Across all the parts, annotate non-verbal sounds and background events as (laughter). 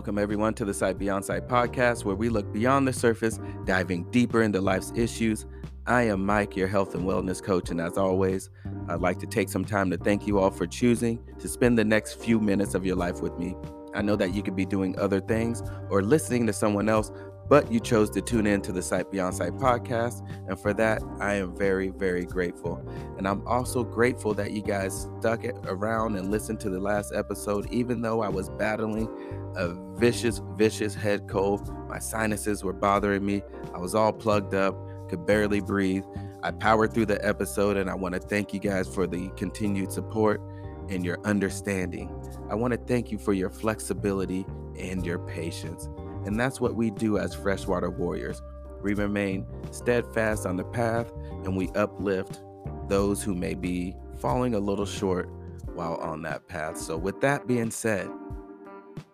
welcome everyone to the Sight Beyond Sight podcast, where we look beyond the surface, diving deeper into life's issues. I am Mike, your health and wellness coach, and as always, I'd like to take some time to thank you all for choosing to spend the next few minutes of your life with me. I know that you could be doing other things or listening to someone else, but you chose to tune in to the Sight Beyond Sight podcast. And for that, I am very, very grateful. And I'm also grateful that you guys stuck around and listened to the last episode, even though I was battling a vicious, vicious head cold. My sinuses were bothering me. I was all plugged up, could barely breathe. I powered through the episode, and I want to thank you guys for the continued support and your understanding. I want to thank you for your flexibility and your patience. And that's what we do as freshwater warriors. We remain steadfast on the path and we uplift those who may be falling a little short while on that path. So, with that being said,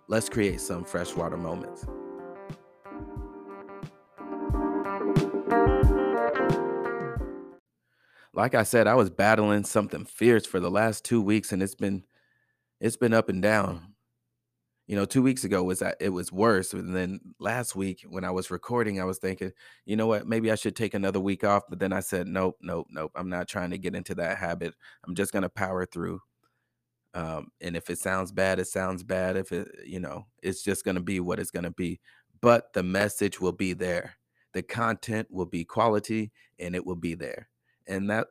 let's create some freshwater moments. Like I said, I was battling something fierce for the last 2 weeks and it's been it's been up and down. You know, 2 weeks ago was that it was worse, and then last week when I was recording, I was thinking, "You know what? Maybe I should take another week off," but then I said, "Nope, nope, nope. I'm not trying to get into that habit. I'm just gonna power through." Um, and if it sounds bad, it sounds bad. If it, you know, it's just gonna be what it's gonna be. But the message will be there. The content will be quality, and it will be there. And that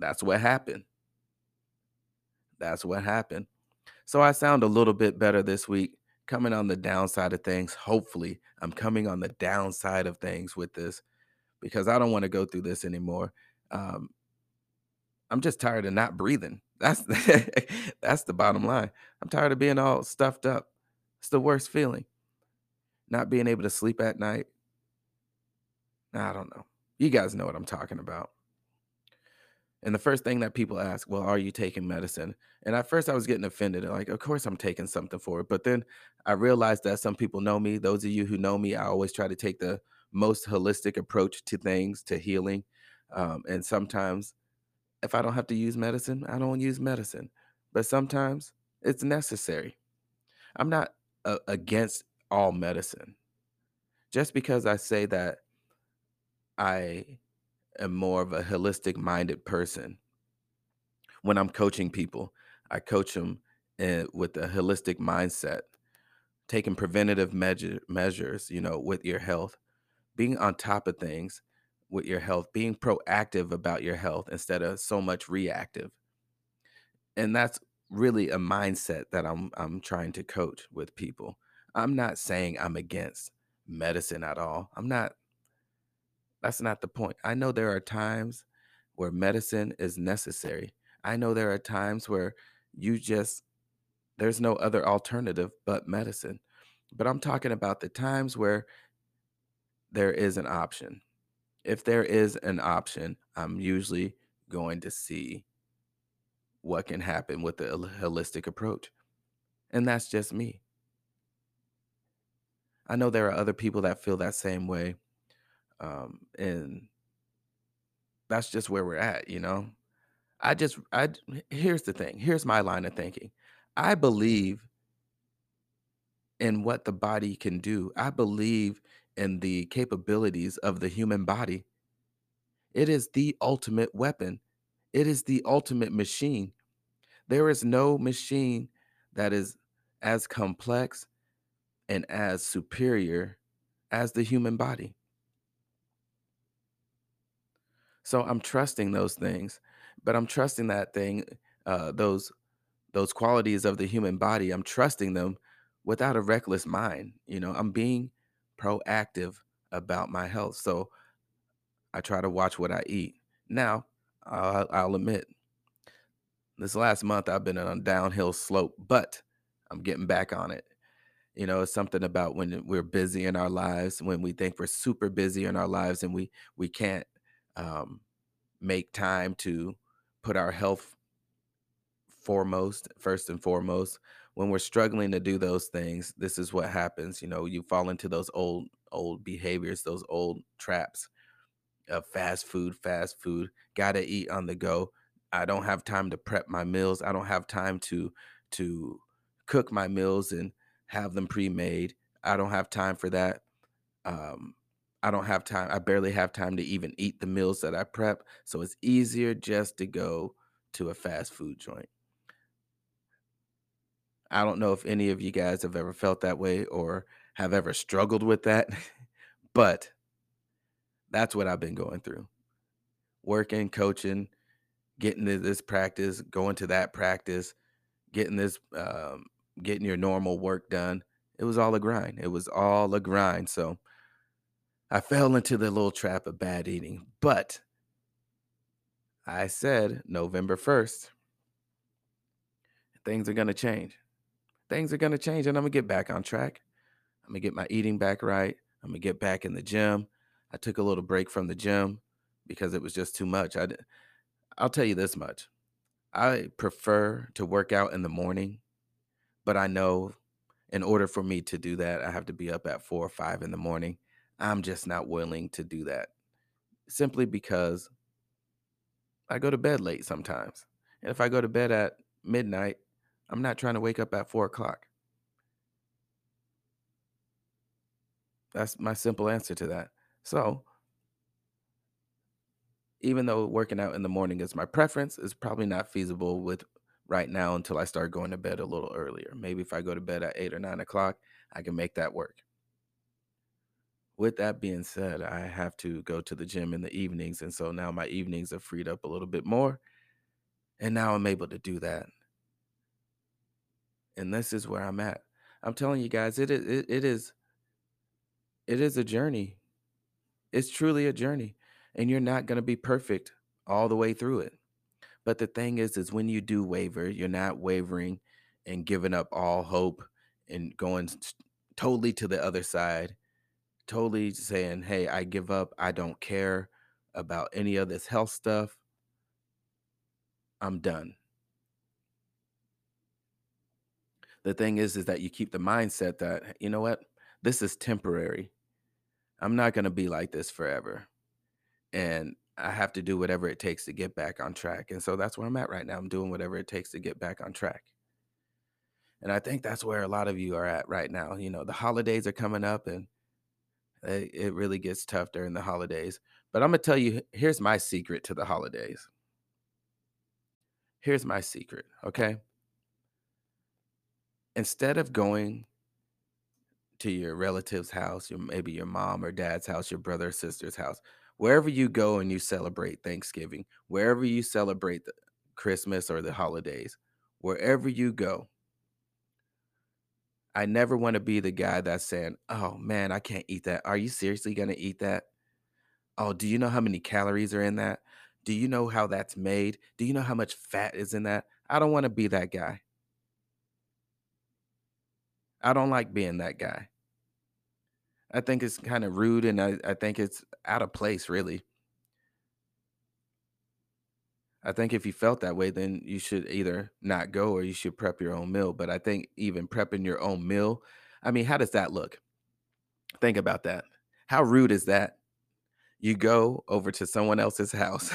that's what happened. That's what happened. So I sound a little bit better this week, coming on the downside of things. Hopefully, I'm coming on the downside of things with this because I don't want to go through this anymore. Um, I'm just tired of not breathing. (laughs) That's that's the bottom line. I'm tired of being all stuffed up. It's the worst feeling. Not being able to sleep at night. I don't know. You guys know what I'm talking about. And the first thing that people ask, well, are you taking medicine? And at first I was getting offended. and Like, of course I'm taking something for it. But then I realized that some people know me. Those of you who know me, I always try to take the most holistic approach to things, to healing. Um, and sometimes if I don't have to use medicine, I don't use medicine. But sometimes it's necessary. I'm not uh, against all medicine. Just because I say that I am more of a holistic minded person when I'm coaching people, I coach them in, eh, with a holistic mindset, taking preventative measure, measures, you know, with your health, being on top of things with your health, being proactive about your health instead of so much reactive. And that's really a mindset that I'm I'm trying to coach with people. I'm not saying I'm against medicine at all. I'm not that's not the point. I know there are times where medicine is necessary. I know there are times where you just there's no other alternative but medicine. But I'm talking about the times where there is an option if there is an option, I'm usually going to see what can happen with the holistic approach. And that's just me. I know there are other people that feel that same way. Um, and that's just where we're at, you know? I just, I, here's the thing. Here's my line of thinking. I believe in what the body can do. I believe in the capabilities of the human body it is the ultimate weapon. It is the ultimate machine. There is no machine that is as complex and as superior as the human body. So I'm trusting those things, but I'm trusting that thing, uh, those those qualities of the human body. I'm trusting them without a reckless mind. You know, I'm being proactive about my health. So I try to watch what I eat. Now, I'll, I'll admit, this last month I've been on a downhill slope, but I'm getting back on it. You know, it's something about when we're busy in our lives, when we think we're super busy in our lives, and we we can't um, make time to put our health foremost, first and foremost. When we're struggling to do those things, this is what happens. You know, you fall into those old old behaviors, those old traps of fast food, fast food, gotta eat on the go. I don't have time to prep my meals. I don't have time to to cook my meals and have them pre-made. I don't have time for that. Um, I don't have time. I barely have time to even eat the meals that I prep. So it's easier just to go to a fast food joint. I don't know if any of you guys have ever felt that way or have ever struggled with that, (laughs) but that's what I've been going through. Working, coaching, getting to this practice, going to that practice, getting this, um, getting your normal work done. It was all a grind. It was all a grind. So I fell into the little trap of bad eating. But I said November 1st, things are going to change. Things are going to change and I'm going to get back on track. I'm going to get my eating back right. I'm going to get back in the gym. I took a little break from the gym because it was just too much. I, I'll tell you this much. I prefer to work out in the morning, but I know in order for me to do that, I have to be up at four or five in the morning. I'm just not willing to do that simply because I go to bed late sometimes. And if I go to bed at midnight, I'm not trying to wake up at four o'clock. That's my simple answer to that. So, even though working out in the morning is my preference, it's probably not feasible with right now until I start going to bed a little earlier. Maybe if I go to bed at eight or nine o'clock, I can make that work. With that being said, I have to go to the gym in the evenings. And so now my evenings are freed up a little bit more. And now I'm able to do that. And this is where I'm at. I'm telling you guys, it is it, it is it is a journey. It's truly a journey. And you're not gonna be perfect all the way through it. But the thing is, is when you do waver, you're not wavering and giving up all hope and going totally to the other side, totally saying, Hey, I give up. I don't care about any of this health stuff. I'm done. The thing is, is that you keep the mindset that, you know what, this is temporary. I'm not going to be like this forever. And I have to do whatever it takes to get back on track. And so that's where I'm at right now. I'm doing whatever it takes to get back on track. And I think that's where a lot of you are at right now. You know, the holidays are coming up and it, it really gets tough during the holidays. But I'm going to tell you here's my secret to the holidays. Here's my secret. Okay. Instead of going to your relative's house, your maybe your mom or dad's house, your brother or sister's house, wherever you go and you celebrate Thanksgiving, wherever you celebrate the Christmas or the holidays, wherever you go, I never want to be the guy that's saying, "Oh man, I can't eat that. Are you seriously going to eat that? Oh, do you know how many calories are in that? Do you know how that's made? Do you know how much fat is in that?" I don't want to be that guy. I don't like being that guy. I think it's kind of rude and I, I think it's out of place, really. I think if you felt that way, then you should either not go or you should prep your own meal. But I think even prepping your own meal, I mean, how does that look? Think about that. How rude is that? You go over to someone else's (laughs) house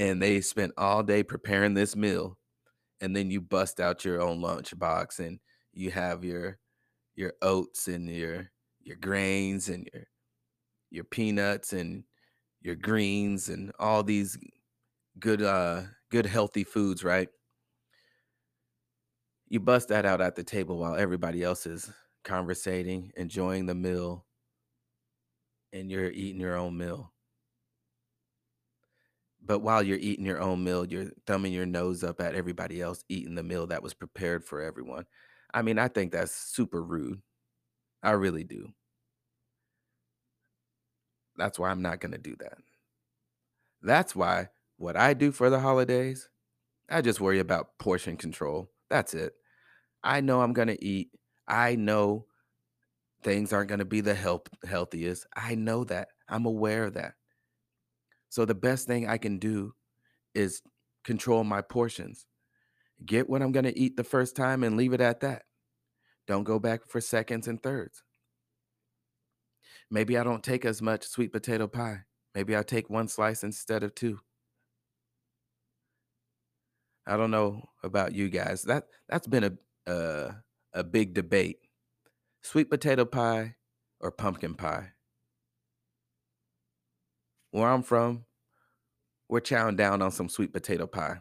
and they spent all day preparing this meal, and then you bust out your own lunchbox and you have your your oats and your your grains and your your peanuts and your greens and all these good uh good healthy foods, right? You bust that out at the table while everybody else is conversating, enjoying the meal, and you're eating your own meal. But while you're eating your own meal, you're thumbing your nose up at everybody else eating the meal that was prepared for everyone. I mean, I think that's super rude. I really do. That's why I'm not going to do that. That's why what I do for the holidays, I just worry about portion control. That's it. I know I'm going to eat. I know things aren't going to be the health healthiest. I know that. I'm aware of that. So the best thing I can do is control my portions. Get what I'm going to eat the first time and leave it at that. Don't go back for seconds and thirds. Maybe I don't take as much sweet potato pie. Maybe I'll take one slice instead of two. I don't know about you guys. That that's been a uh, a big debate. Sweet potato pie or pumpkin pie? Where I'm from, we're chowing down on some sweet potato pie.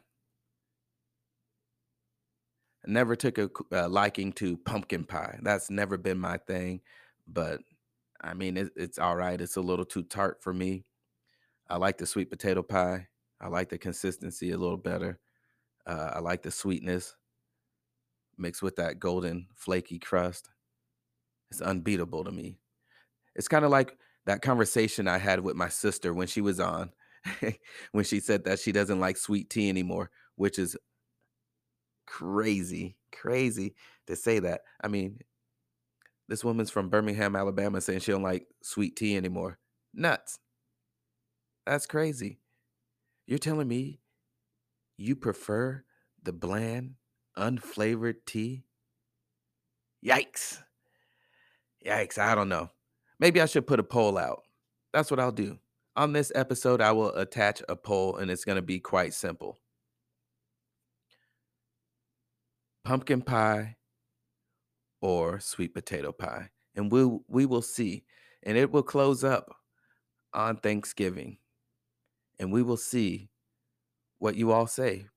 I never took a uh, liking to pumpkin pie. That's never been my thing, but I mean, it, it's all right. It's a little too tart for me. I like the sweet potato pie. I like the consistency a little better. Uh, I like the sweetness mixed with that golden flaky crust. It's unbeatable to me. It's kind of like that conversation I had with my sister when she was on, (laughs) when she said that she doesn't like sweet tea anymore, which is crazy, crazy to say that. I mean, this woman's from Birmingham, Alabama, saying she don't like sweet tea anymore. Nuts. That's crazy. You're telling me you prefer the bland, unflavored tea? Yikes. Yikes. I don't know. Maybe I should put a poll out. That's what I'll do. On this episode, I will attach a poll and it's going to be quite simple. Pumpkin pie or sweet potato pie. And we we will see. And it will close up on Thanksgiving. And we will see what you all say.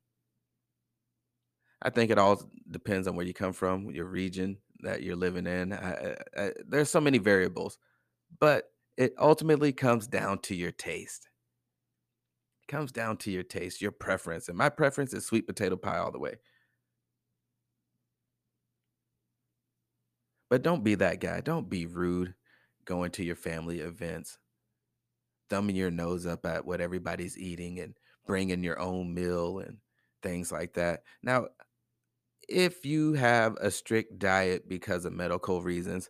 I think it all depends on where you come from, your region that you're living in. I, I, there's so many variables, but it ultimately comes down to your taste. It comes down to your taste, your preference. And my preference is sweet potato pie all the way. But don't be that guy. Don't be rude going to your family events, thumbing your nose up at what everybody's eating and bringing your own meal and things like that. Now, if you have a strict diet because of medical reasons,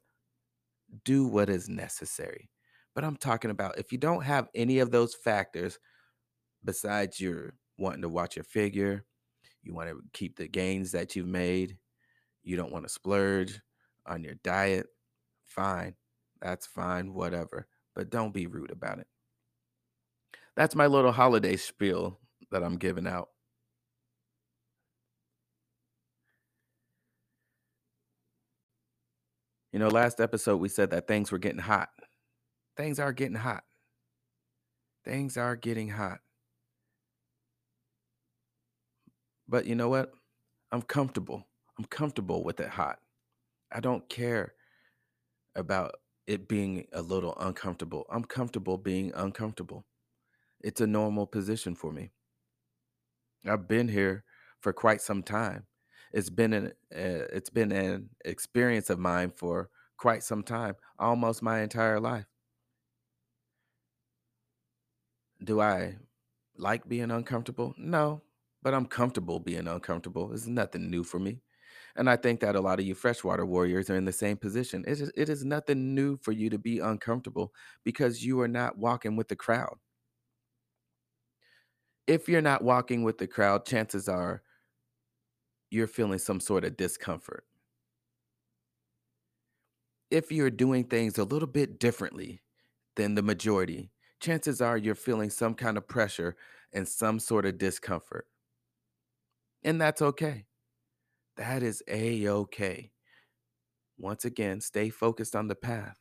do what is necessary. But I'm talking about if you don't have any of those factors, besides you're wanting to watch your figure, you want to keep the gains that you've made, you don't want to splurge on your diet, fine. That's fine, whatever. But don't be rude about it. That's my little holiday spiel that I'm giving out. You know, last episode we said that things were getting hot. Things are getting hot. Things are getting hot. But you know what? I'm comfortable. I'm comfortable with it hot. I don't care about it being a little uncomfortable. I'm comfortable being uncomfortable. It's a normal position for me. I've been here for quite some time. It's been an uh, it's been an experience of mine for quite some time, almost my entire life. Do I like being uncomfortable? No, but I'm comfortable being uncomfortable. It's nothing new for me. And I think that a lot of you freshwater warriors are in the same position. It is, it is nothing new for you to be uncomfortable because you are not walking with the crowd. If you're not walking with the crowd, chances are you're feeling some sort of discomfort. If you're doing things a little bit differently than the majority, chances are you're feeling some kind of pressure and some sort of discomfort. And that's okay. That is a okay. Once again, stay focused on the path.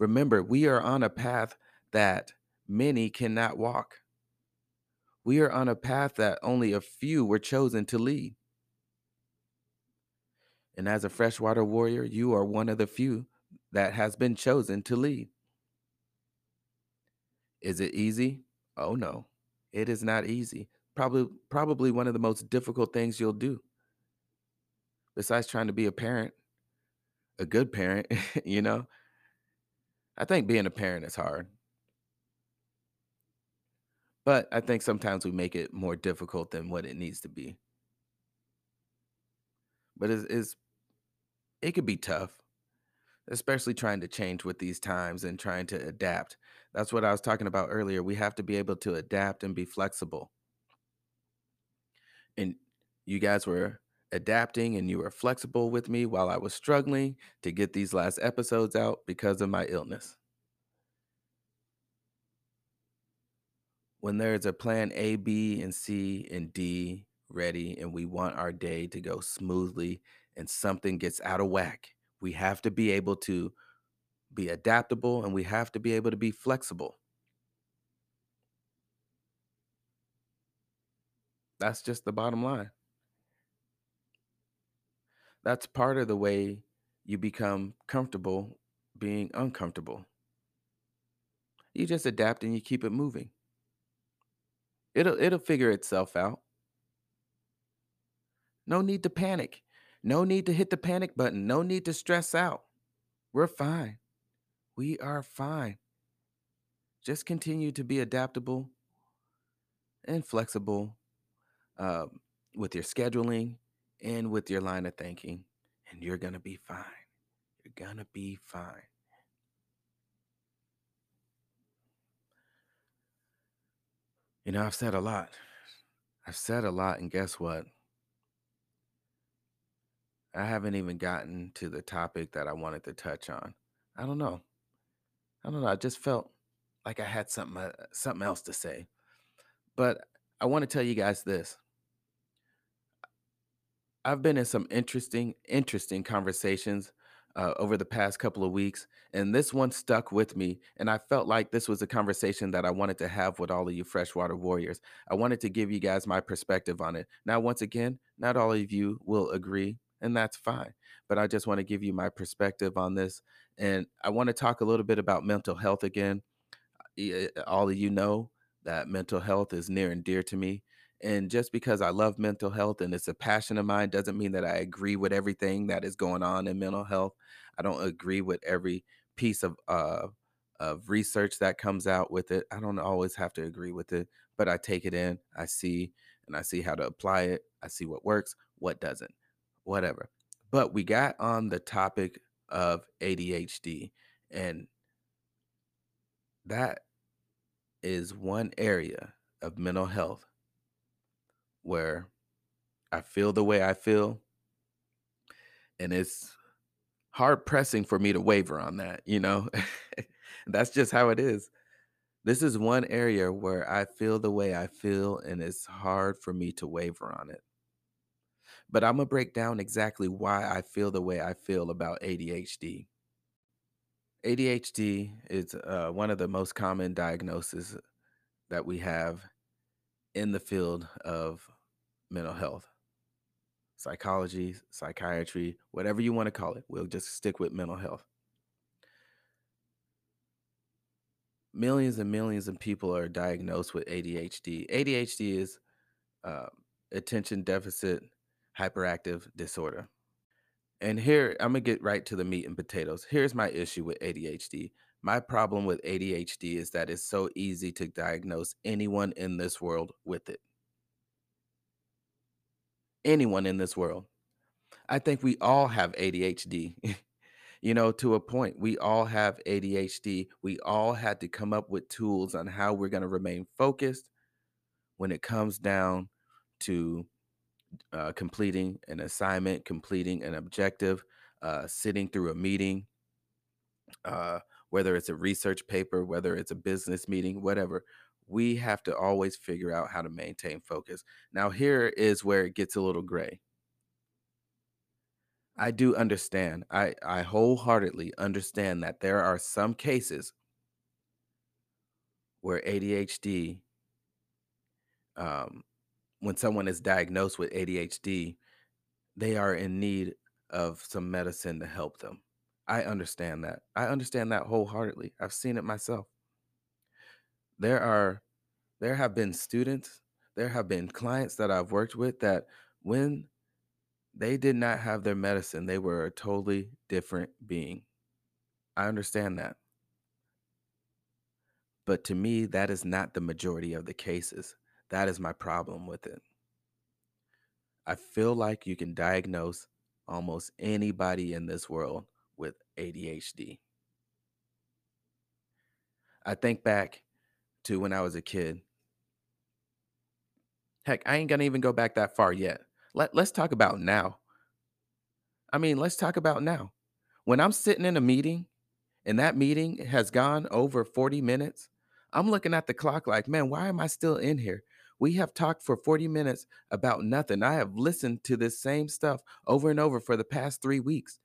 Remember, we are on a path that many cannot walk. We are on a path that only a few were chosen to lead. And as a freshwater warrior, you are one of the few that has been chosen to lead. Is it easy? Oh no. It is not easy. Probably probably one of the most difficult things you'll do. Besides trying to be a parent, a good parent, (laughs) you know? I think being a parent is hard. But I think sometimes we make it more difficult than what it needs to be. But it's, it's it could be tough, especially trying to change with these times and trying to adapt. That's what I was talking about earlier. We have to be able to adapt and be flexible. And you guys were adapting and you were flexible with me while I was struggling to get these last episodes out because of my illness. When there's a plan A, B, and C, and D ready, and we want our day to go smoothly and something gets out of whack, we have to be able to be adaptable and we have to be able to be flexible. That's just the bottom line. That's part of the way you become comfortable being uncomfortable. You just adapt and you keep it moving. It'll it'll figure itself out. No need to panic. No need to hit the panic button. No need to stress out. We're fine. We are fine. Just continue to be adaptable and flexible um, with your scheduling and with your line of thinking, and you're going to be fine. You're going to be fine. You know, I've said a lot. I've said a lot, and guess what? I haven't even gotten to the topic that I wanted to touch on. I don't know. I don't know. I just felt like I had something uh, something else to say. But I want to tell you guys this. I've been in some interesting, interesting conversations uh, over the past couple of weeks, and this one stuck with me. And I felt like this was a conversation that I wanted to have with all of you freshwater warriors. I wanted to give you guys my perspective on it. Now, once again, not all of you will agree, and that's fine. But I just want to give you my perspective on this. And I want to talk a little bit about mental health again all of you know that mental health is near and dear to me. And just because I love mental health and it's a passion of mine doesn't mean that I agree with everything that is going on in mental health. I don't agree with every piece of uh, of research that comes out with it. I don't always have to agree with it, but I take it in, I see, and I see how to apply it. I see what works, what doesn't, whatever. But we got on the topic of ADHD, and that is one area of mental health where I feel the way I feel, and it's hard pressing for me to waver on that, you know? (laughs) That's just how it is. This is one area where I feel the way I feel, and it's hard for me to waver on it. But I'm gonna break down exactly why I feel the way I feel about ADHD. ADHD is uh, one of the most common diagnoses that we have in the field of mental health, psychology, psychiatry, whatever you want to call it. We'll just stick with mental health. Millions and millions of people are diagnosed with ADHD. ADHD is uh, attention deficit hyperactive disorder. And here, I'm going to get right to the meat and potatoes. Here's my issue with ADHD. My problem with ADHD is that it's so easy to diagnose anyone in this world with it. Anyone in this world. I think we all have ADHD. (laughs) you know, to a point, we all have ADHD. We all had to come up with tools on how we're going to remain focused when it comes down to uh, completing an assignment, completing an objective, uh, sitting through a meeting, uh, whether it's a research paper, whether it's a business meeting, whatever. We have to always figure out how to maintain focus. Now, here is where it gets a little gray. I do understand. I, I wholeheartedly understand that there are some cases where ADHD, um, when someone is diagnosed with ADHD, they are in need of some medicine to help them. I understand that. I understand that wholeheartedly. I've seen it myself. There are there have been students, there have been clients that I've worked with that when they did not have their medicine, they were a totally different being. I understand that. But to me, that is not the majority of the cases. That is my problem with it. I feel like you can diagnose almost anybody in this world with ADHD. I think back to when I was a kid. Heck, I ain't gonna even go back that far yet. Let, let's talk about now. I mean, let's talk about now. When I'm sitting in a meeting and that meeting has gone over 40 minutes, I'm looking at the clock like, man, why am I still in here? We have talked for 40 minutes about nothing. I have listened to this same stuff over and over for the past three weeks,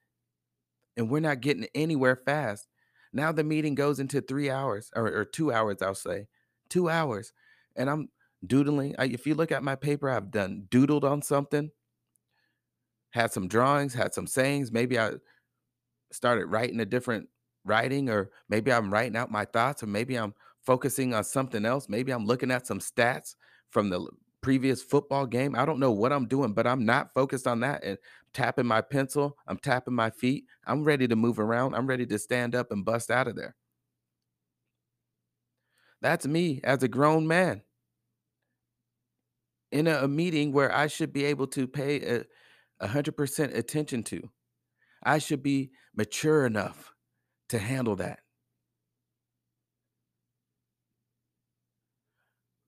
and we're not getting anywhere fast. Now the meeting goes into three hours or, or two hours, I'll say, two hours. And I'm doodling. I, if you look at my paper, I've done doodled on something, had some drawings, had some sayings. Maybe I started writing a different writing, or maybe I'm writing out my thoughts, or maybe I'm focusing on something else. Maybe I'm looking at some stats from the previous football game. I don't know what I'm doing, but I'm not focused on that. And tapping my pencil, I'm tapping my feet. I'm ready to move around. I'm ready to stand up and bust out of there. That's me as a grown man in a, a meeting where I should be able to pay a, a hundred percent attention to. I should be mature enough to handle that.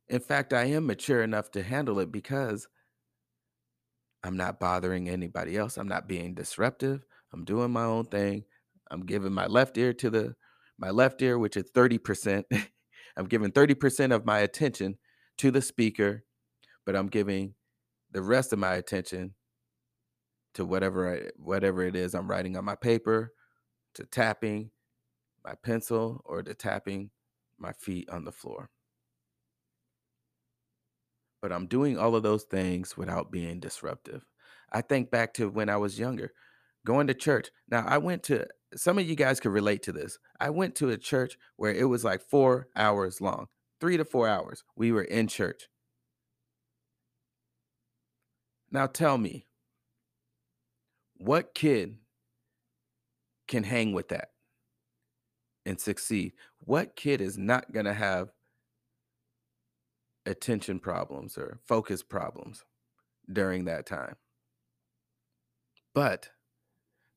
In fact, I am mature enough to handle it because I'm not bothering anybody else. I'm not being disruptive. I'm doing my own thing. I'm giving my left ear to the my left ear, which is 30%. (laughs) I'm giving 30% of my attention to the speaker, but I'm giving the rest of my attention to whatever I, whatever it is I'm writing on my paper, to tapping my pencil or to tapping my feet on the floor. But I'm doing all of those things without being disruptive. I think back to when I was younger, going to church. Now, I went to some of you guys could relate to this. I went to a church where it was like four hours long, three to four hours. We were in church. Now, tell me, what kid can hang with that and succeed? What kid is not going to have attention problems or focus problems during that time? But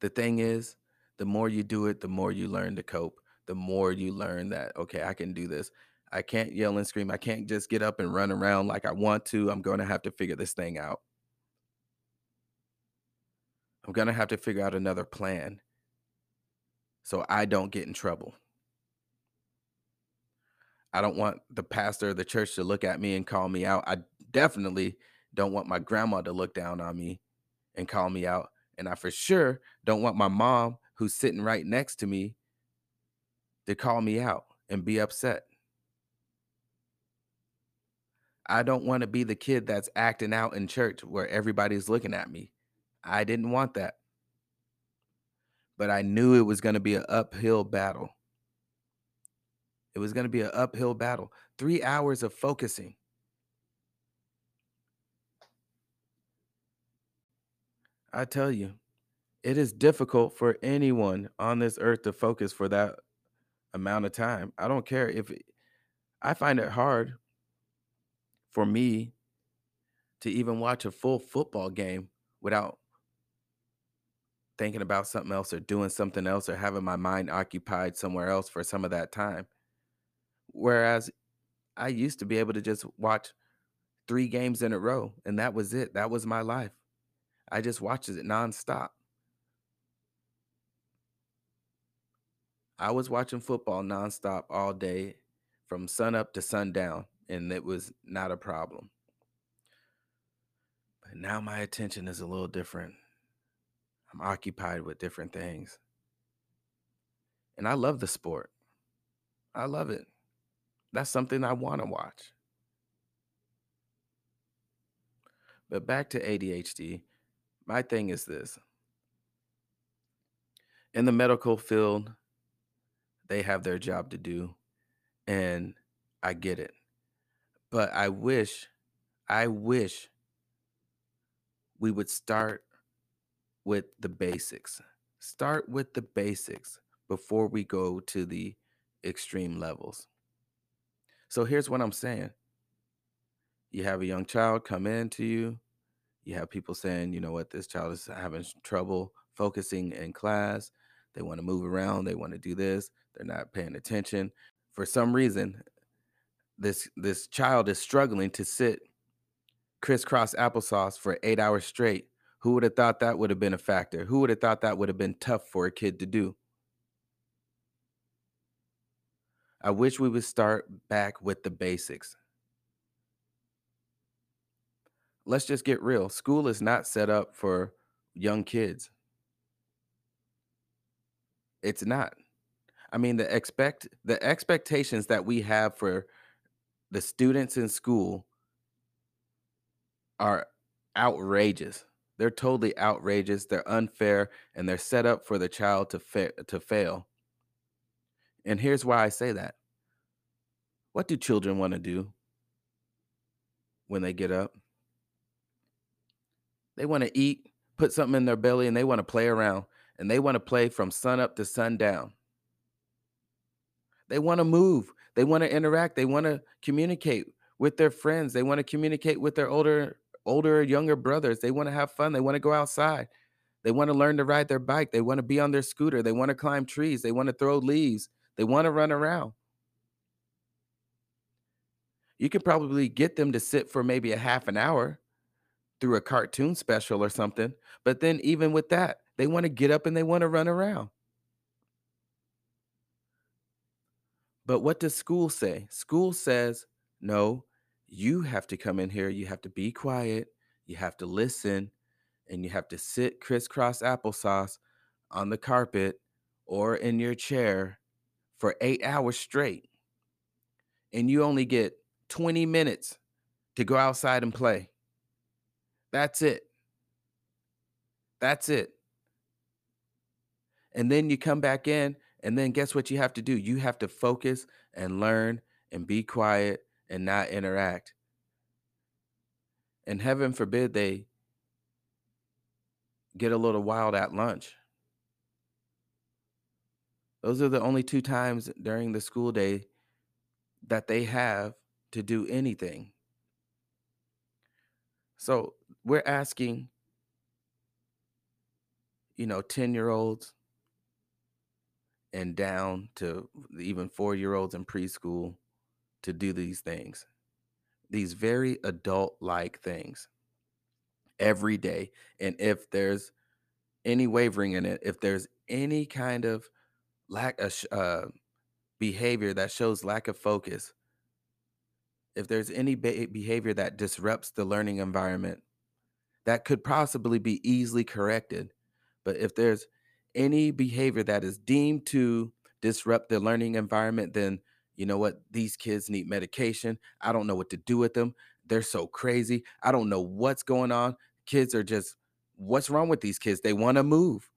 the thing is, the more you do it, the more you learn to cope. The more you learn that, okay, I can do this. I can't yell and scream. I can't just get up and run around like I want to. I'm going to have to figure this thing out. I'm going to have to figure out another plan so I don't get in trouble. I don't want the pastor of the church to look at me and call me out. I definitely don't want my grandma to look down on me and call me out. And I for sure don't want my mom, who's sitting right next to me, to call me out and be upset. I don't want to be the kid that's acting out in church where everybody's looking at me. I didn't want that, but I knew it was going to be an uphill battle. It was going to be an uphill battle. Three hours of focusing. I tell you, it is difficult for anyone on this earth to focus for that amount of time. I don't care if it, I find it hard for me to even watch a full football game without thinking about something else or doing something else or having my mind occupied somewhere else for some of that time. Whereas I used to be able to just watch three games in a row and that was it. That was my life. I just watched it nonstop. I was watching football nonstop all day from sun up to sundown, and it was not a problem. But now my attention is a little different. I'm occupied with different things. And I love the sport. I love it. That's something I want to watch. But back to ADHD, my thing is this in the medical field, they have their job to do, and I get it. But I wish, I wish we would start with the basics. Start with the basics before we go to the extreme levels. So here's what I'm saying you have a young child come in to you, you have people saying, you know what, this child is having trouble focusing in class. They want to move around, they want to do this, they're not paying attention. For some reason, this this child is struggling to sit crisscross applesauce for eight hours straight. Who would have thought that would have been a factor? Who would have thought that would have been tough for a kid to do? I wish we would start back with the basics. let's just get real. School is not set up for young kids. It's not. I mean, the expect the expectations that we have for the students in school are outrageous. They're totally outrageous. They're unfair, and they're set up for the child to fa- to fail. And here's why I say that. What do children want to do when they get up? They want to eat, put something in their belly, and they want to play around. And they want to play from sun up to sundown. They want to move. They want to interact. They want to communicate with their friends. They want to communicate with their older, older, younger brothers. They want to have fun. They want to go outside. They want to learn to ride their bike. They want to be on their scooter. They want to climb trees. They want to throw leaves. They want to run around. You could probably get them to sit for maybe a half an hour through a cartoon special or something. But then, even with that, they want to get up and they want to run around. But what does school say? School says, no, you have to come in here. You have to be quiet. You have to listen. And you have to sit crisscross applesauce on the carpet or in your chair for eight hours straight. And you only get 20 minutes to go outside and play. That's it. That's it. And then you come back in, and then guess what you have to do? You have to focus and learn and be quiet and not interact. And heaven forbid they get a little wild at lunch. Those are the only two times during the school day that they have to do anything. So we're asking, you know, 10 year olds and down to even four year olds in preschool to do these things, these very adult like things every day. And if there's any wavering in it, if there's any kind of lack of uh, behavior that shows lack of focus, if there's any be- behavior that disrupts the learning environment, that could possibly be easily corrected. But if there's any behavior that is deemed to disrupt the learning environment, then you know what? These kids need medication. I don't know what to do with them. They're so crazy. I don't know what's going on. Kids are just, what's wrong with these kids? They want to move.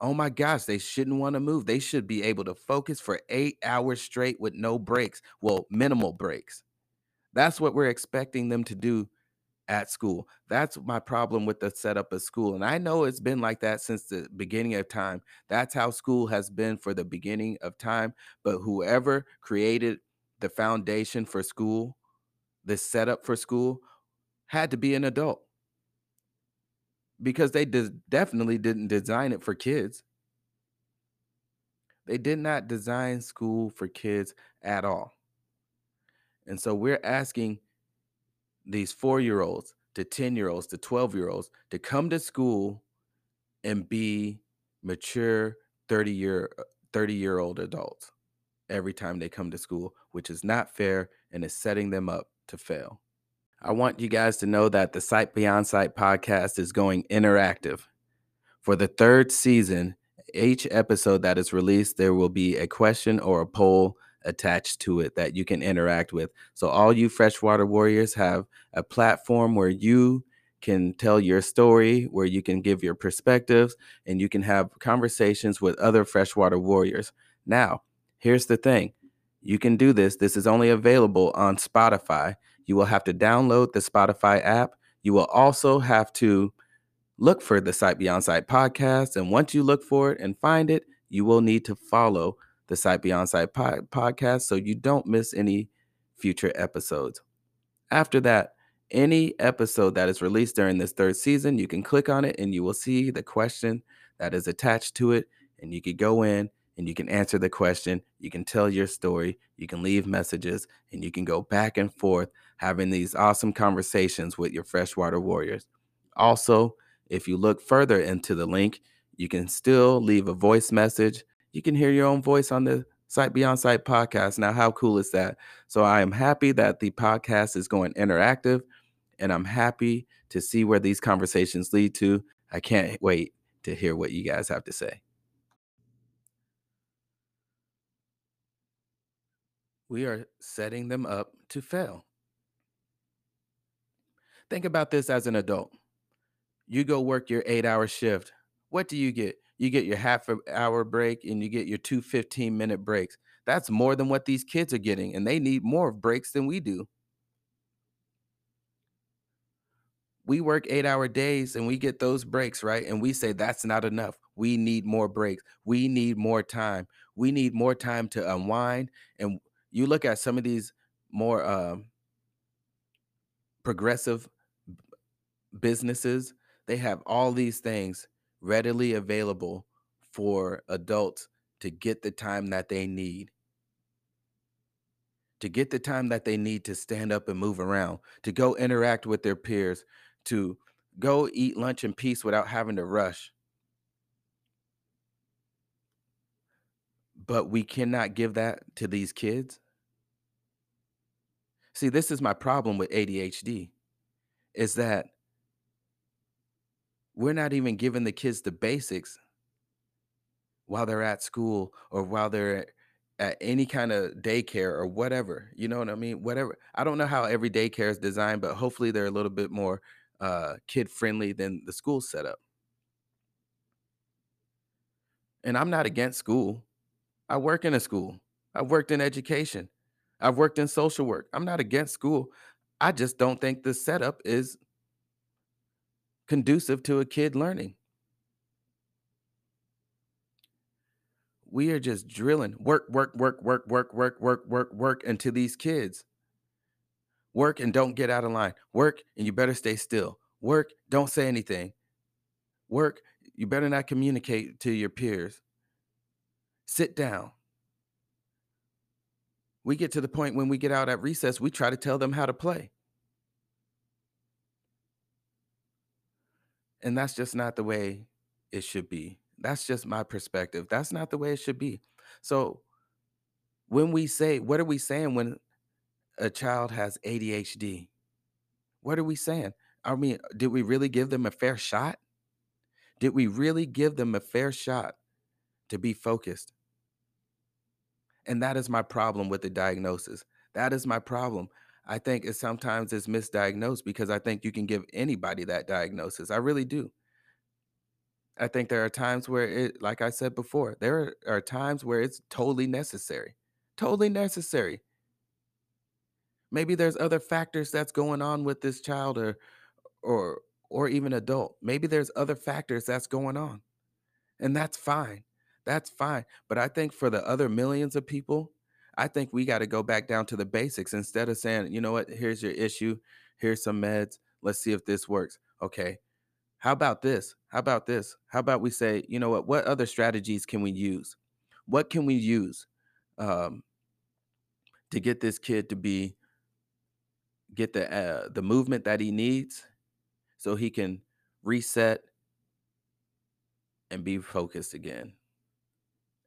Oh my gosh, they shouldn't want to move. They should be able to focus for eight hours straight with no breaks. Well, minimal breaks. That's what we're expecting them to do at school. That's my problem with the setup of school. And I know it's been like that since the beginning of time. That's how school has been for the beginning of time. But whoever created the foundation for school, the setup for school, had to be an adult because they de- definitely didn't design it for kids. They did not design school for kids at all. And so we're asking these four year olds to 10 year olds to 12 year olds to come to school and be mature 30 year uh, 30 year old adults every time they come to school which is not fair and is setting them up to fail i want you guys to know that the sight beyond sight podcast is going interactive for the third season each episode that is released there will be a question or a poll attached to it that you can interact with. So, all you freshwater warriors have a platform where you can tell your story, where you can give your perspectives, and you can have conversations with other freshwater warriors. Now, here's the thing you can do this. This is only available on Spotify. You will have to download the Spotify app. You will also have to look for the Sight Beyond Sight podcast. And once you look for it and find it, you will need to follow the Sight Beyond po- podcast so you don't miss any future episodes. After that, any episode that is released during this third season, you can click on it and you will see the question that is attached to it. And you can go in and you can answer the question. You can tell your story. You can leave messages and you can go back and forth having these awesome conversations with your freshwater warriors. Also, if you look further into the link, you can still leave a voice message you can hear your own voice on the Sight Beyond Sight podcast. Now, how cool is that? So I am happy that the podcast is going interactive and I'm happy to see where these conversations lead to. I can't wait to hear what you guys have to say. We are setting them up to fail. Think about this as an adult. You go work your eight hour shift. What do you get? You get your half hour break and you get your two 15 minute breaks. That's more than what these kids are getting, and they need more breaks than we do. We work eight hour days and we get those breaks, right? And we say that's not enough. We need more breaks. We need more time. We need more time to unwind. And you look at some of these more um, progressive businesses, they have all these things readily available for adults to get the time that they need, to get the time that they need to stand up and move around, to go interact with their peers, to go eat lunch in peace without having to rush. But we cannot give that to these kids. See, this is my problem with ADHD is that we're not even giving the kids the basics while they're at school or while they're at any kind of daycare or whatever. You know what I mean? Whatever. I don't know how every daycare is designed, but hopefully they're a little bit more uh, kid friendly than the school setup. And I'm not against school. I work in a school. I've worked in education. I've worked in social work. I'm not against school. I just don't think the setup is conducive to a kid learning. We are just drilling work, work, work, work, work, work, work, work, work into these kids. Work and don't get out of line. Work and you better stay still. Work, don't say anything. Work, you better not communicate to your peers. Sit down. We get to the point when we get out at recess, we try to tell them how to play. And that's just not the way it should be. That's just my perspective. That's not the way it should be. So when we say, what are we saying when a child has ADHD? What are we saying? I mean, did we really give them a fair shot? Did we really give them a fair shot to be focused? And that is my problem with the diagnosis. That is my problem. I think it sometimes is misdiagnosed because I think you can give anybody that diagnosis. I really do. I think there are times where it, like I said before, there are times where it's totally necessary. Totally necessary. Maybe there's other factors that's going on with this child or or or even adult. Maybe there's other factors that's going on. And that's fine. That's fine. But I think for the other millions of people, I think we got to go back down to the basics instead of saying, you know what, here's your issue, here's some meds, let's see if this works. Okay. How about this? How about this? How about we say, you know what, what other strategies can we use? What can we use um, to get this kid to be get the uh, the movement that he needs so he can reset and be focused again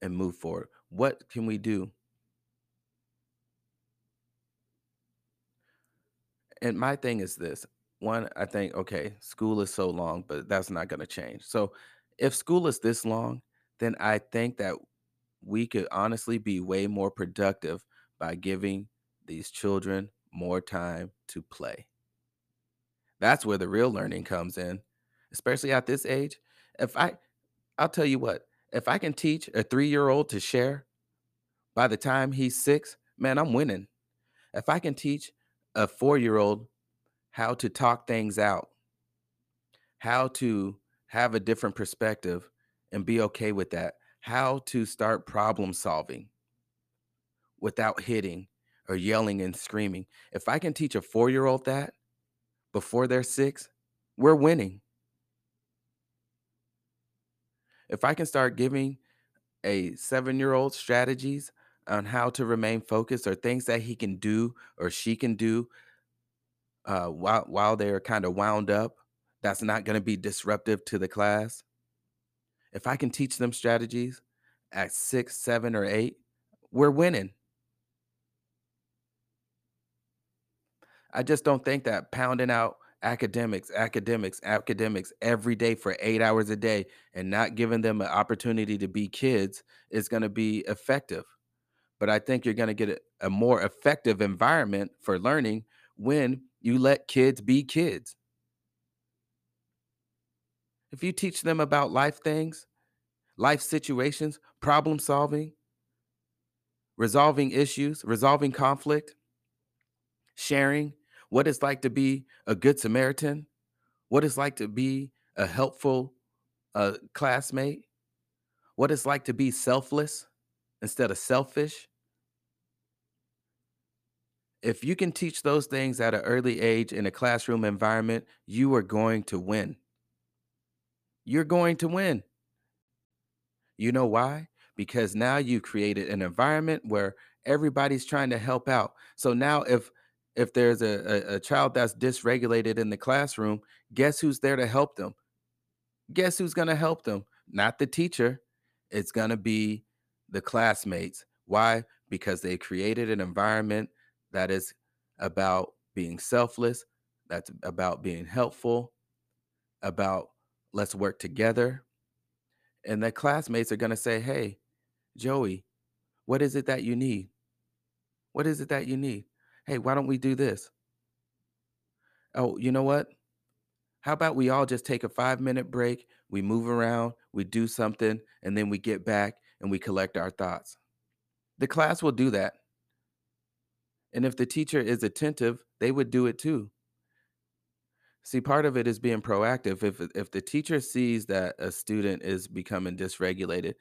and move forward. What can we do? And my thing is this one, I think, okay, school is so long, but that's not going to change. So if school is this long, then I think that we could honestly be way more productive by giving these children more time to play. That's where the real learning comes in, especially at this age. If I, I'll tell you what, if I can teach a three year old to share by the time he's six, man, I'm winning. If I can teach a four year old how to talk things out, how to have a different perspective and be okay with that, how to start problem solving without hitting or yelling and screaming. If I can teach a four year old that before they're six, we're winning. If I can start giving a seven year old strategies on how to remain focused or things that he can do or she can do uh, while while they're kind of wound up that's not going to be disruptive to the class if i can teach them strategies at six seven or eight we're winning. I just don't think that pounding out academics, academics, academics every day for 8 hours a day and not giving them an opportunity to be kids is gonna be effective. But I think you're gonna get a a more effective environment for learning when you let kids be kids. If you teach them about life things, life situations, problem solving, resolving issues, resolving conflict, sharing what it's like to be a good Samaritan, what it's like to be a helpful uh, classmate, what it's like to be selfless instead of selfish. If you can teach those things at an early age in a classroom environment, you are going to win. You're going to win. You know why? Because now you've created an environment where everybody's trying to help out. So now if if there's a, a, a child that's dysregulated in the classroom, guess who's there to help them? Guess who's gonna help them? Not the teacher. It's gonna be the classmates. Why? Because they created an environment that is about being selfless, that's about being helpful, about let's work together and the classmates are going to say, Hey, Joey, what is it that you need? What is it that you need? Hey, why don't we do this? Oh, you know what? How about we all just take a five minute break? We move around, we do something, and then we get back and we collect our thoughts. The class will do that. And if the teacher is attentive, they would do it too. See, part of it is being proactive. If if the teacher sees that a student is becoming dysregulated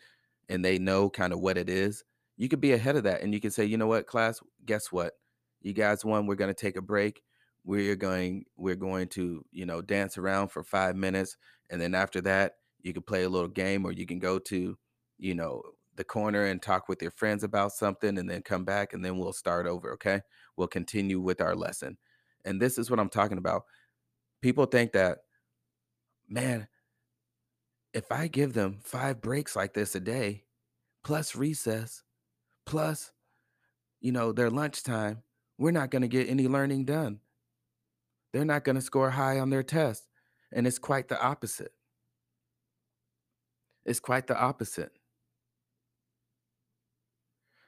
and they know kind of what it is, you could be ahead of that and you can say, "You know what, class, guess what? You guys won, we're going to take a break. We're going we're going to, you know, dance around for 5 minutes and then after that, you can play a little game or you can go to, you know, the corner and talk with your friends about something and then come back and then we'll start over, okay? We'll continue with our lesson." And this is what I'm talking about people think that, man, if I give them five breaks like this a day, plus recess, plus, you know, their lunchtime, we're not going to get any learning done. They're not going to score high on their tests. And it's quite the opposite. It's quite the opposite.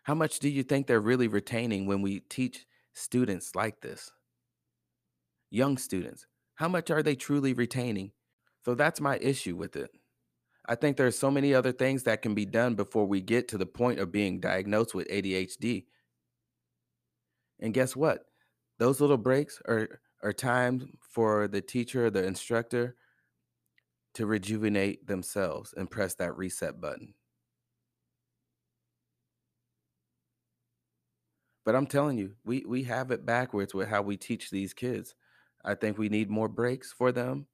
How much do you think they're really retaining when we teach students like this? Young students, how much are they truly retaining? So that's my issue with it. I think there's so many other things that can be done before we get to the point of being diagnosed with ADHD. And guess what? Those little breaks are are time for the teacher, the instructor to rejuvenate themselves and press that reset button. But I'm telling you, we we have it backwards with how we teach these kids. I think we need more breaks for them.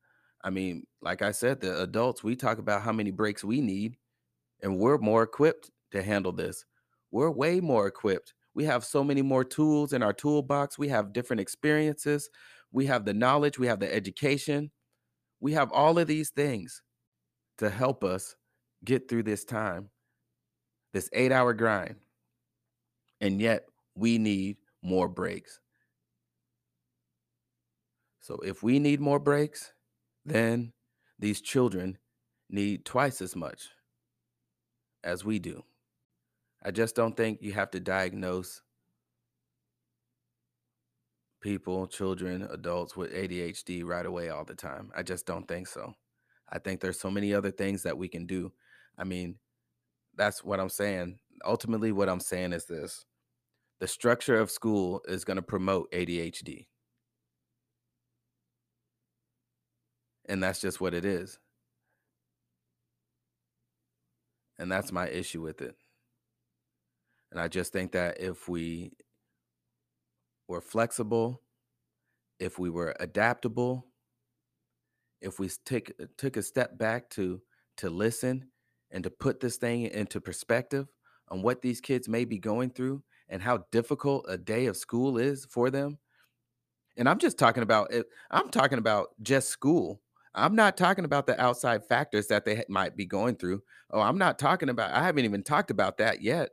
I mean, like I said, the adults, we talk about how many breaks we need, and we're more equipped to handle this. We're way more equipped. We have so many more tools in our toolbox. We have different experiences. We have the knowledge. We have the education. We have all of these things to help us get through this time, this eight hour grind. And yet we need more breaks. So if we need more breaks, then these children need twice as much as we do. I just don't think you have to diagnose people, children, adults with ADHD right away all the time. I just don't think so. I think there's so many other things that we can do. I mean, that's what I'm saying. Ultimately, what I'm saying is this the structure of school is going to promote ADHD. And that's just what it is. And that's my issue with it. And I just think that if we were flexible, if we were adaptable, if we take uh, took a step back to to listen and to put this thing into perspective on what these kids may be going through and how difficult a day of school is for them. And I'm just talking about it, I'm talking about just school. I'm not talking about the outside factors that they might be going through. Oh, I'm not talking about, I haven't even talked about that yet.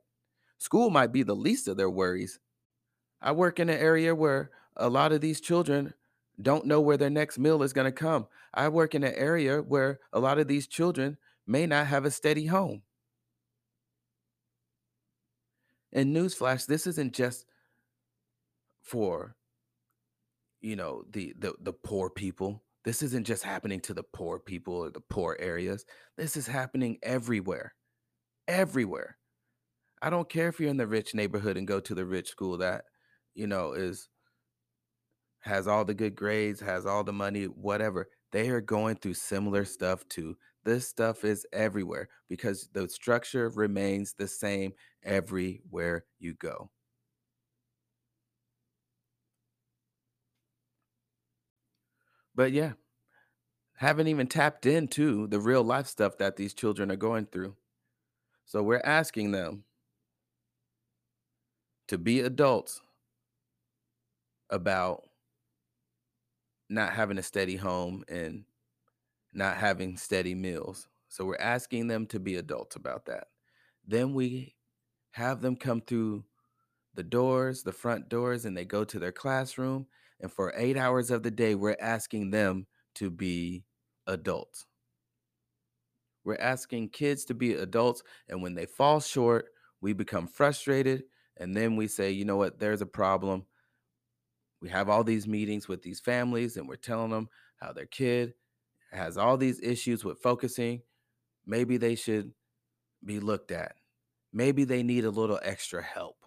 School might be the least of their worries. I work in an area where a lot of these children don't know where their next meal is going to come. I work in an area where a lot of these children may not have a steady home. And newsflash, this isn't just for you know the the the poor people. This isn't just happening to the poor people or the poor areas. This is happening everywhere. Everywhere. I don't care if you're in the rich neighborhood and go to the rich school that, you know, is has all the good grades, has all the money, whatever. They are going through similar stuff too. This stuff is everywhere because the structure remains the same everywhere you go. But yeah, haven't even tapped into the real life stuff that these children are going through. So we're asking them to be adults about not having a steady home and not having steady meals. So we're asking them to be adults about that. Then we have them come through the doors, the front doors, and they go to their classroom. And for eight hours of the day, we're asking them to be adults. We're asking kids to be adults. And when they fall short, we become frustrated. And then we say, you know what, there's a problem. We have all these meetings with these families, and we're telling them how their kid has all these issues with focusing. Maybe they should be looked at. Maybe they need a little extra help.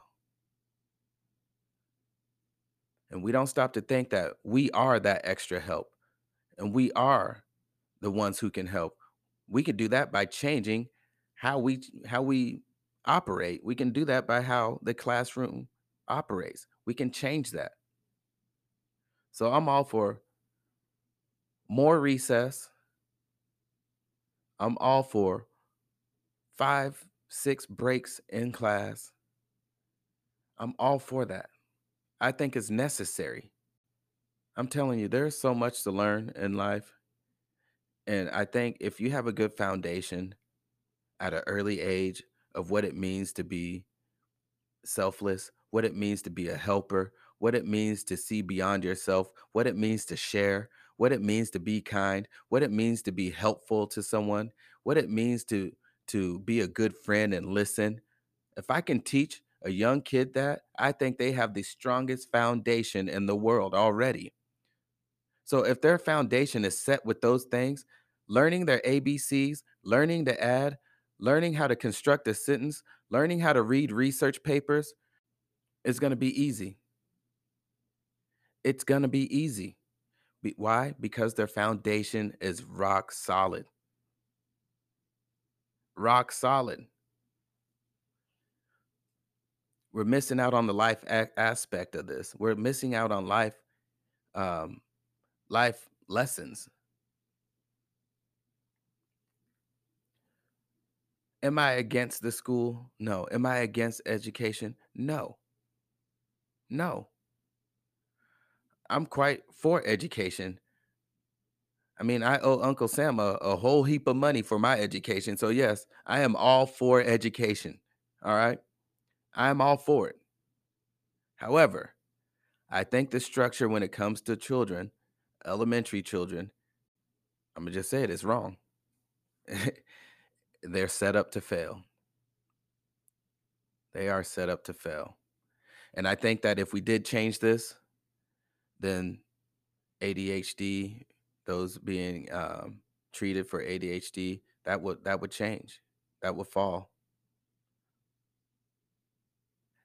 And we don't stop to think that we are that extra help and we are the ones who can help. We can do that by changing how we how we operate. We can do that by how the classroom operates. We can change that. So I'm all for more recess. I'm all for five, six breaks in class. I'm all for that. I think it's necessary. I'm telling you, there's so much to learn in life. And I think if you have a good foundation at an early age of what it means to be selfless, what it means to be a helper, what it means to see beyond yourself, what it means to share, what it means to be kind, what it means to be helpful to someone, what it means to to be a good friend and listen. If I can teach a young kid that, I think they have the strongest foundation in the world already. So if their foundation is set with those things, learning their ABCs, learning to add, learning how to construct a sentence, learning how to read research papers is going to be easy. It's going to be easy. Why? Because their foundation is rock solid. Rock solid. We're missing out on the life a- aspect of this. We're missing out on life um life lessons. Am I against the school? No. Am I against education? No. No. I'm quite for education. I mean, I owe Uncle Sam a, a whole heap of money for my education. So, yes, I am all for education. All right. I'm all for it. However, I think the structure when it comes to children, elementary children, I'm going to just say it, it's wrong. (laughs) They're set up to fail. They are set up to fail. And I think that if we did change this, then ADHD, those being um, treated for ADHD, that would that would change. That would fall.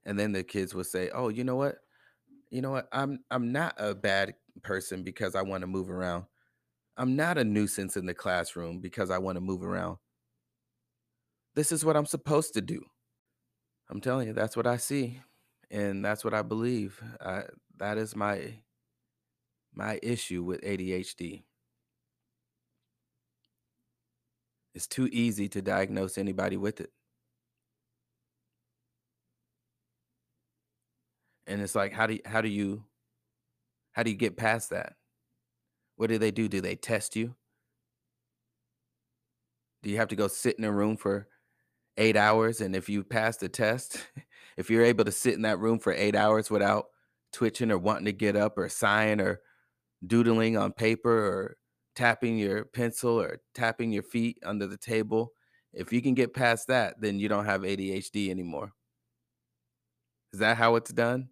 And then the kids would say, "Oh, you know what? You know what? I'm I'm not a bad person because I want to move around. I'm not a nuisance in the classroom because I want to move around. This is what I'm supposed to do." I'm telling you, that's what I see, and that's what I believe. I, that is my my issue with ADHD. It's too easy to diagnose anybody with it. And it's like, how do you, how do you how do you get past that? What do they do? Do they test you? Do you have to go sit in a room for eight hours? And if you pass the test, (laughs) if you're able to sit in that room for eight hours without twitching or wanting to get up or sighing or doodling on paper or tapping your pencil or tapping your feet under the table. If you can get past that, then you don't have ADHD anymore. Is that how it's done?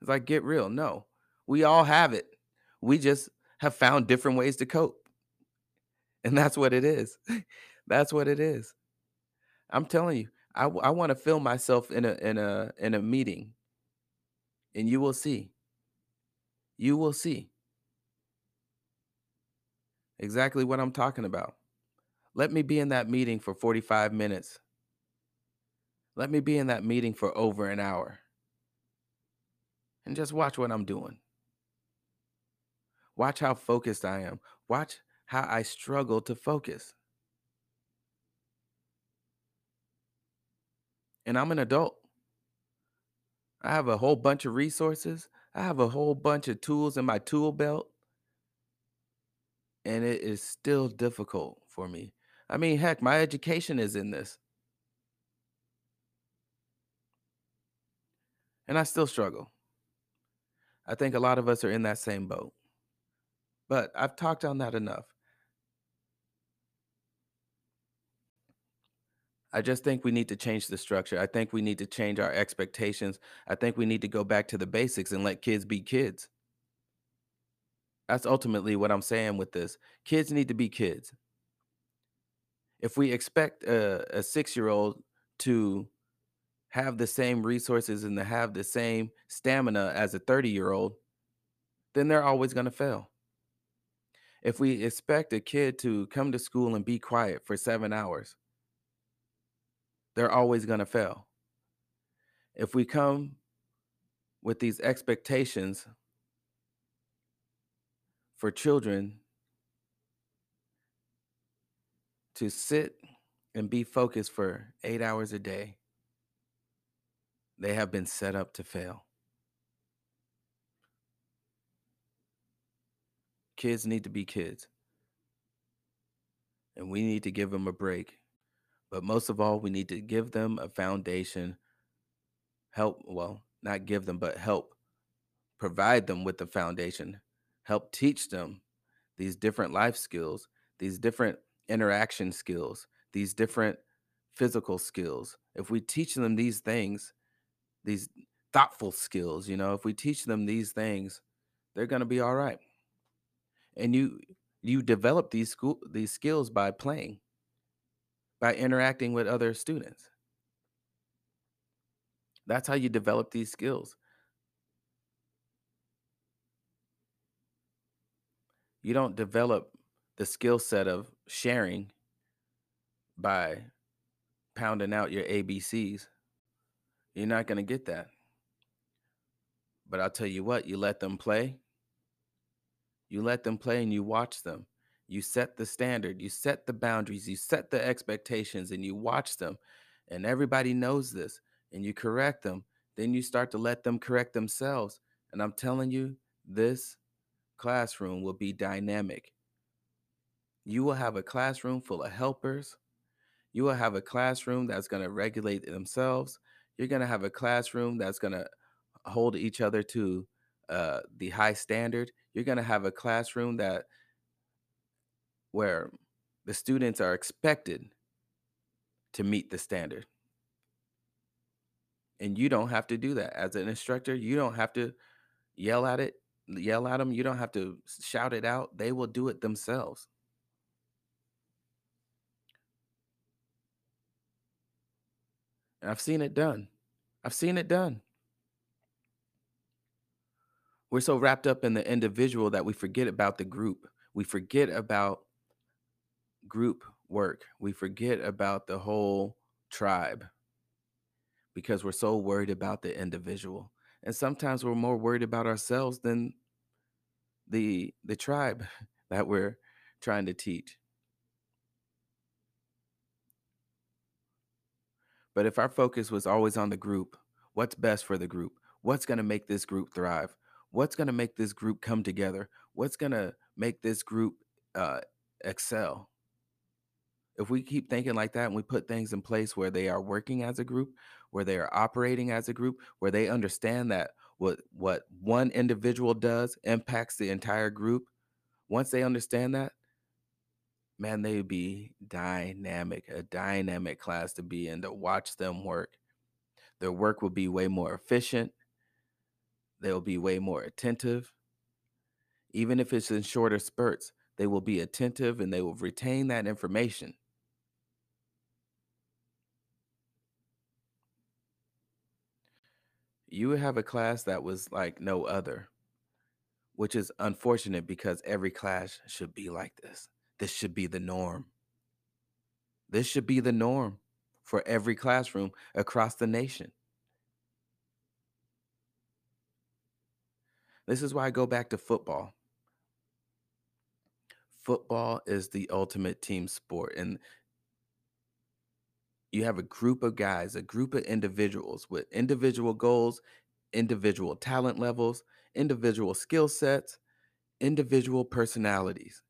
It's like, get real. No, we all have it. We just have found different ways to cope. And that's what it is. (laughs) that's what it is. I'm telling you, I, I want to film myself in a in a in a meeting, and you will see. You will see exactly what I'm talking about. Let me be in that meeting for 45 minutes. Let me be in that meeting for over an hour. And just watch what I'm doing. Watch how focused I am. Watch how I struggle to focus. And I'm an adult. I have a whole bunch of resources. I have a whole bunch of tools in my tool belt. And it is still difficult for me. I mean, heck, my education is in this. And I still struggle. I think a lot of us are in that same boat. But I've talked on that enough. I just think we need to change the structure. I think we need to change our expectations. I think we need to go back to the basics and let kids be kids. That's ultimately what I'm saying with this. Kids need to be kids. If we expect a, a six year old to have the same resources and to have the same stamina as a 30 year old, then they're always going to fail. If we expect a kid to come to school and be quiet for seven hours, they're always going to fail. If we come with these expectations for children to sit and be focused for eight hours a day, they have been set up to fail. Kids need to be kids. And we need to give them a break. But most of all, we need to give them a foundation. Help, well, not give them, but help provide them with the foundation. Help teach them these different life skills, these different interaction skills, these different physical skills. If we teach them these things, these thoughtful skills, you know, if we teach them these things, they're going to be all right. And you you develop these school these skills by playing, by interacting with other students. That's how you develop these skills. You don't develop the skill set of sharing by pounding out your ABCs. You're not going to get that. But I'll tell you what, you let them play, you let them play and you watch them. You set the standard, you set the boundaries, you set the expectations, and you watch them. And everybody knows this, and you correct them. Then you start to let them correct themselves. And I'm telling you, this classroom will be dynamic. You will have a classroom full of helpers. You will have a classroom that's going to regulate themselves. You're going to have a classroom that's going to hold each other to uh, the high standard. You're going to have a classroom that where the students are expected to meet the standard. And you don't have to do that as an instructor. You don't have to yell at it, yell at them. You don't have to shout it out. They will do it themselves. And I've seen it done. I've seen it done. We're so wrapped up in the individual that we forget about the group. We forget about group work. We forget about the whole tribe because we're so worried about the individual. And sometimes we're more worried about ourselves than the the tribe (laughs) that we're trying to teach. But if our focus was always on the group, what's best for the group? What's going to make this group thrive? what's going to make this group come together? What's going to make this group uh, excel? If we keep thinking like that and we put things in place where they are working as a group, where they are operating as a group, where they understand that what what one individual does impacts the entire group. Once they understand that, man, they would be dynamic, a dynamic class to be in to watch them work. Their work will be way more efficient. They'll be way more attentive. Even if it's in shorter spurts, they will be attentive and they will retain that information. You have a class that was like no other, which is unfortunate because every class should be like this. This should be the norm. This should be the norm for every classroom across the nation. This is why I go back to football. Football is the ultimate team sport. And you have a group of guys, a group of individuals with individual goals, individual talent levels, individual skill sets, individual personalities.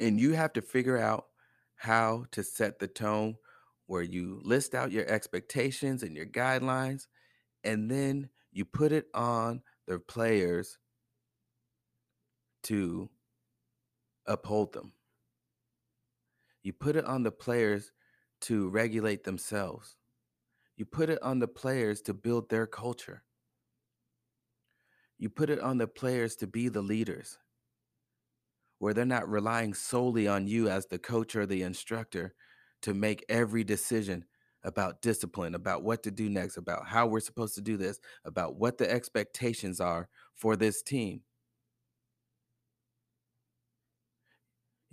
And you have to figure out how to set the tone where you list out your expectations and your guidelines, and then you put it on the players to uphold them. You put it on the players to regulate themselves. You put it on the players to build their culture. You put it on the players to be the leaders, where they're not relying solely on you as the coach or the instructor to make every decision about discipline, about what to do next, about how we're supposed to do this, about what the expectations are for this team.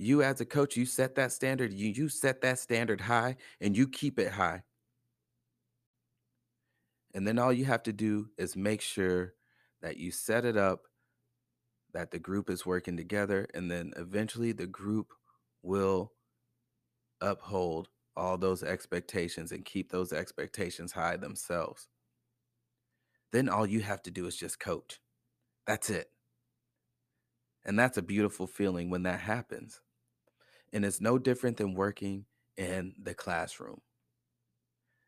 You as a coach, you set that standard, you you set that standard high and you keep it high. And then all you have to do is make sure that you set it up that the group is working together and then eventually the group will uphold all those expectations and keep those expectations high themselves. Then all you have to do is just coach. That's it. And that's a beautiful feeling when that happens. And it's no different than working in the classroom.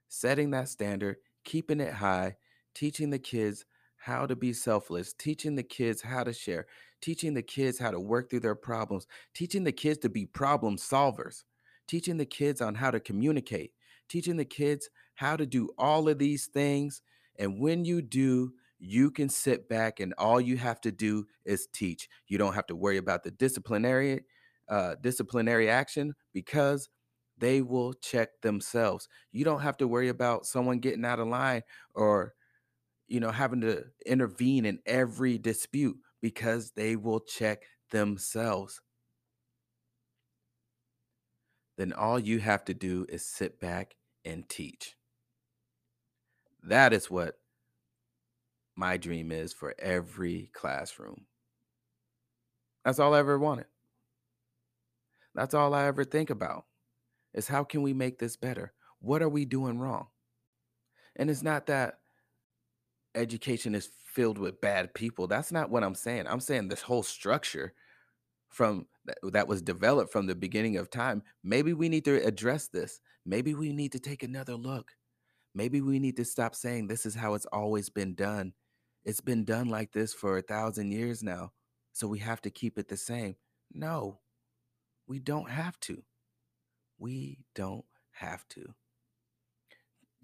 Setting that standard, keeping it high, teaching the kids how to be selfless, teaching the kids how to share, teaching the kids how to work through their problems, teaching the kids to be problem solvers, teaching the kids on how to communicate, teaching the kids how to do all of these things. And when you do, you can sit back and all you have to do is teach. You don't have to worry about the disciplinary uh, disciplinary action because they will check themselves. You don't have to worry about someone getting out of line or you know having to intervene in every dispute because they will check themselves. Then all you have to do is sit back and teach. That is what my dream is for every classroom. That's all I ever wanted. That's all I ever think about is how can we make this better? What are we doing wrong? And it's not that education is filled with bad people. That's not what I'm saying. I'm saying this whole structure from that, was developed from the beginning of time. Maybe we need to address this. Maybe we need to take another look. Maybe we need to stop saying this is how it's always been done. It's been done like this for a thousand years now. So we have to keep it the same. No, we don't have to. We don't have to.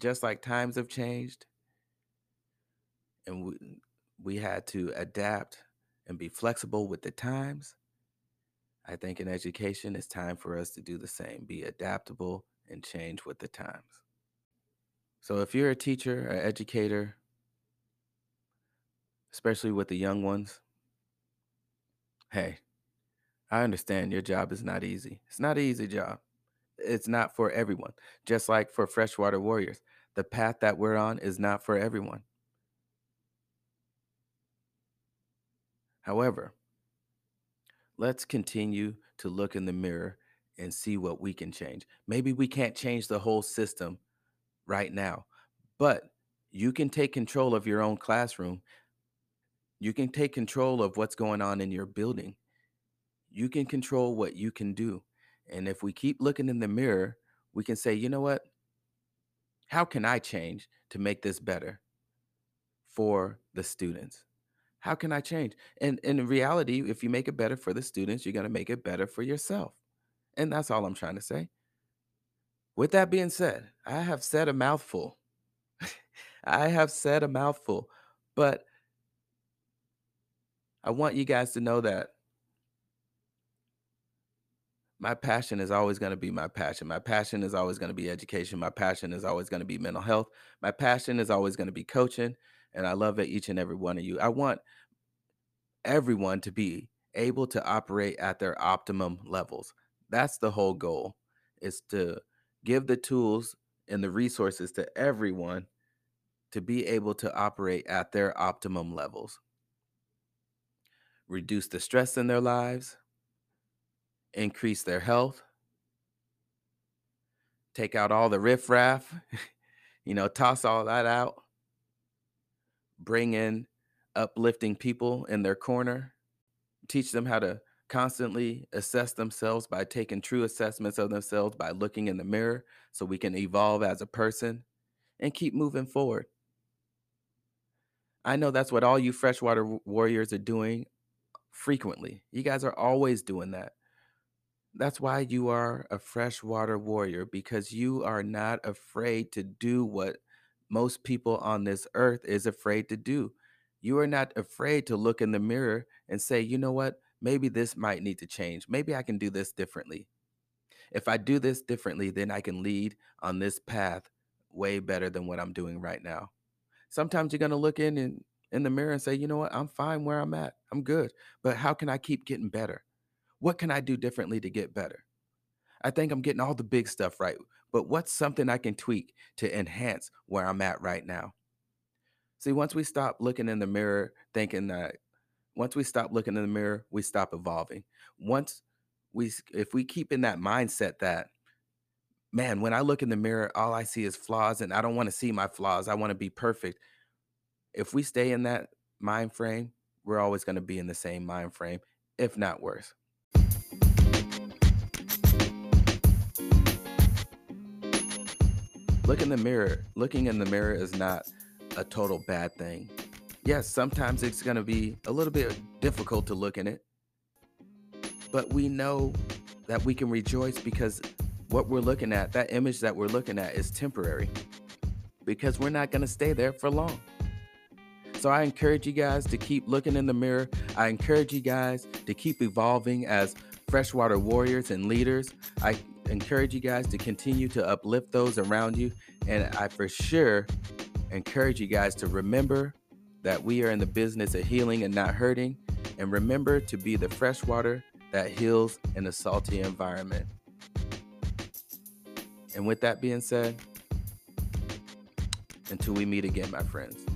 Just like times have changed and we, we had to adapt and be flexible with the times, I think in education it's time for us to do the same, be adaptable and change with the times. So if you're a teacher or educator, especially with the young ones, hey, I understand your job is not easy. It's not an easy job. It's not for everyone. Just like for freshwater warriors, the path that we're on is not for everyone. However, let's continue to look in the mirror and see what we can change. Maybe we can't change the whole system right now, but you can take control of your own classroom. You can take control of what's going on in your building. You can control what you can do. And if we keep looking in the mirror, we can say, you know what? How can I change to make this better for the students? How can I change? And, and in reality, if you make it better for the students, you're going to make it better for yourself. And that's all I'm trying to say. With that being said, I have said a mouthful. (laughs) I have said a mouthful, but I want you guys to know that my passion is always going to be my passion. My passion is always going to be education. My passion is always going to be mental health. My passion is always going to be coaching. And I love each and every one of you. I want everyone to be able to operate at their optimum levels. That's the whole goal is to give the tools and the resources to everyone to be able to operate at their optimum levels. Reduce the stress in their lives, increase their health, take out all the riffraff, (laughs) you know, toss all that out, bring in uplifting people in their corner, teach them how to constantly assess themselves by taking true assessments of themselves by looking in the mirror so we can evolve as a person and keep moving forward. I know that's what all you freshwater warriors are doing frequently. You guys are always doing that. That's why you are a freshwater warrior because you are not afraid to do what most people on this earth is afraid to do. You are not afraid to look in the mirror and say, you know what? Maybe this might need to change. Maybe I can do this differently. If I do this differently, then I can lead on this path way better than what I'm doing right now. Sometimes you're going to look in and in the mirror and say, you know what? I'm fine where I'm at. I'm good. But how can I keep getting better? What can I do differently to get better? I think I'm getting all the big stuff right, but what's something I can tweak to enhance where I'm at right now? See, once we stop looking in the mirror thinking that, once we stop looking in the mirror, we stop evolving. Once we, if we keep in that mindset that, man, when I look in the mirror, all I see is flaws and I don't want to see my flaws. I want to be perfect. If we stay in that mind frame, we're always going to be in the same mind frame, if not worse. Look in the mirror. Looking in the mirror is not a total bad thing. Yes, sometimes it's going to be a little bit difficult to look in it, but we know that we can rejoice because what we're looking at, that image that we're looking at, is temporary because we're not going to stay there for long. So I encourage you guys to keep looking in the mirror. I encourage you guys to keep evolving as freshwater warriors and leaders. I encourage you guys to continue to uplift those around you. And I for sure encourage you guys to remember that we are in the business of healing and not hurting. And remember to be the freshwater that heals in a salty environment. And with that being said, until we meet again, my friends.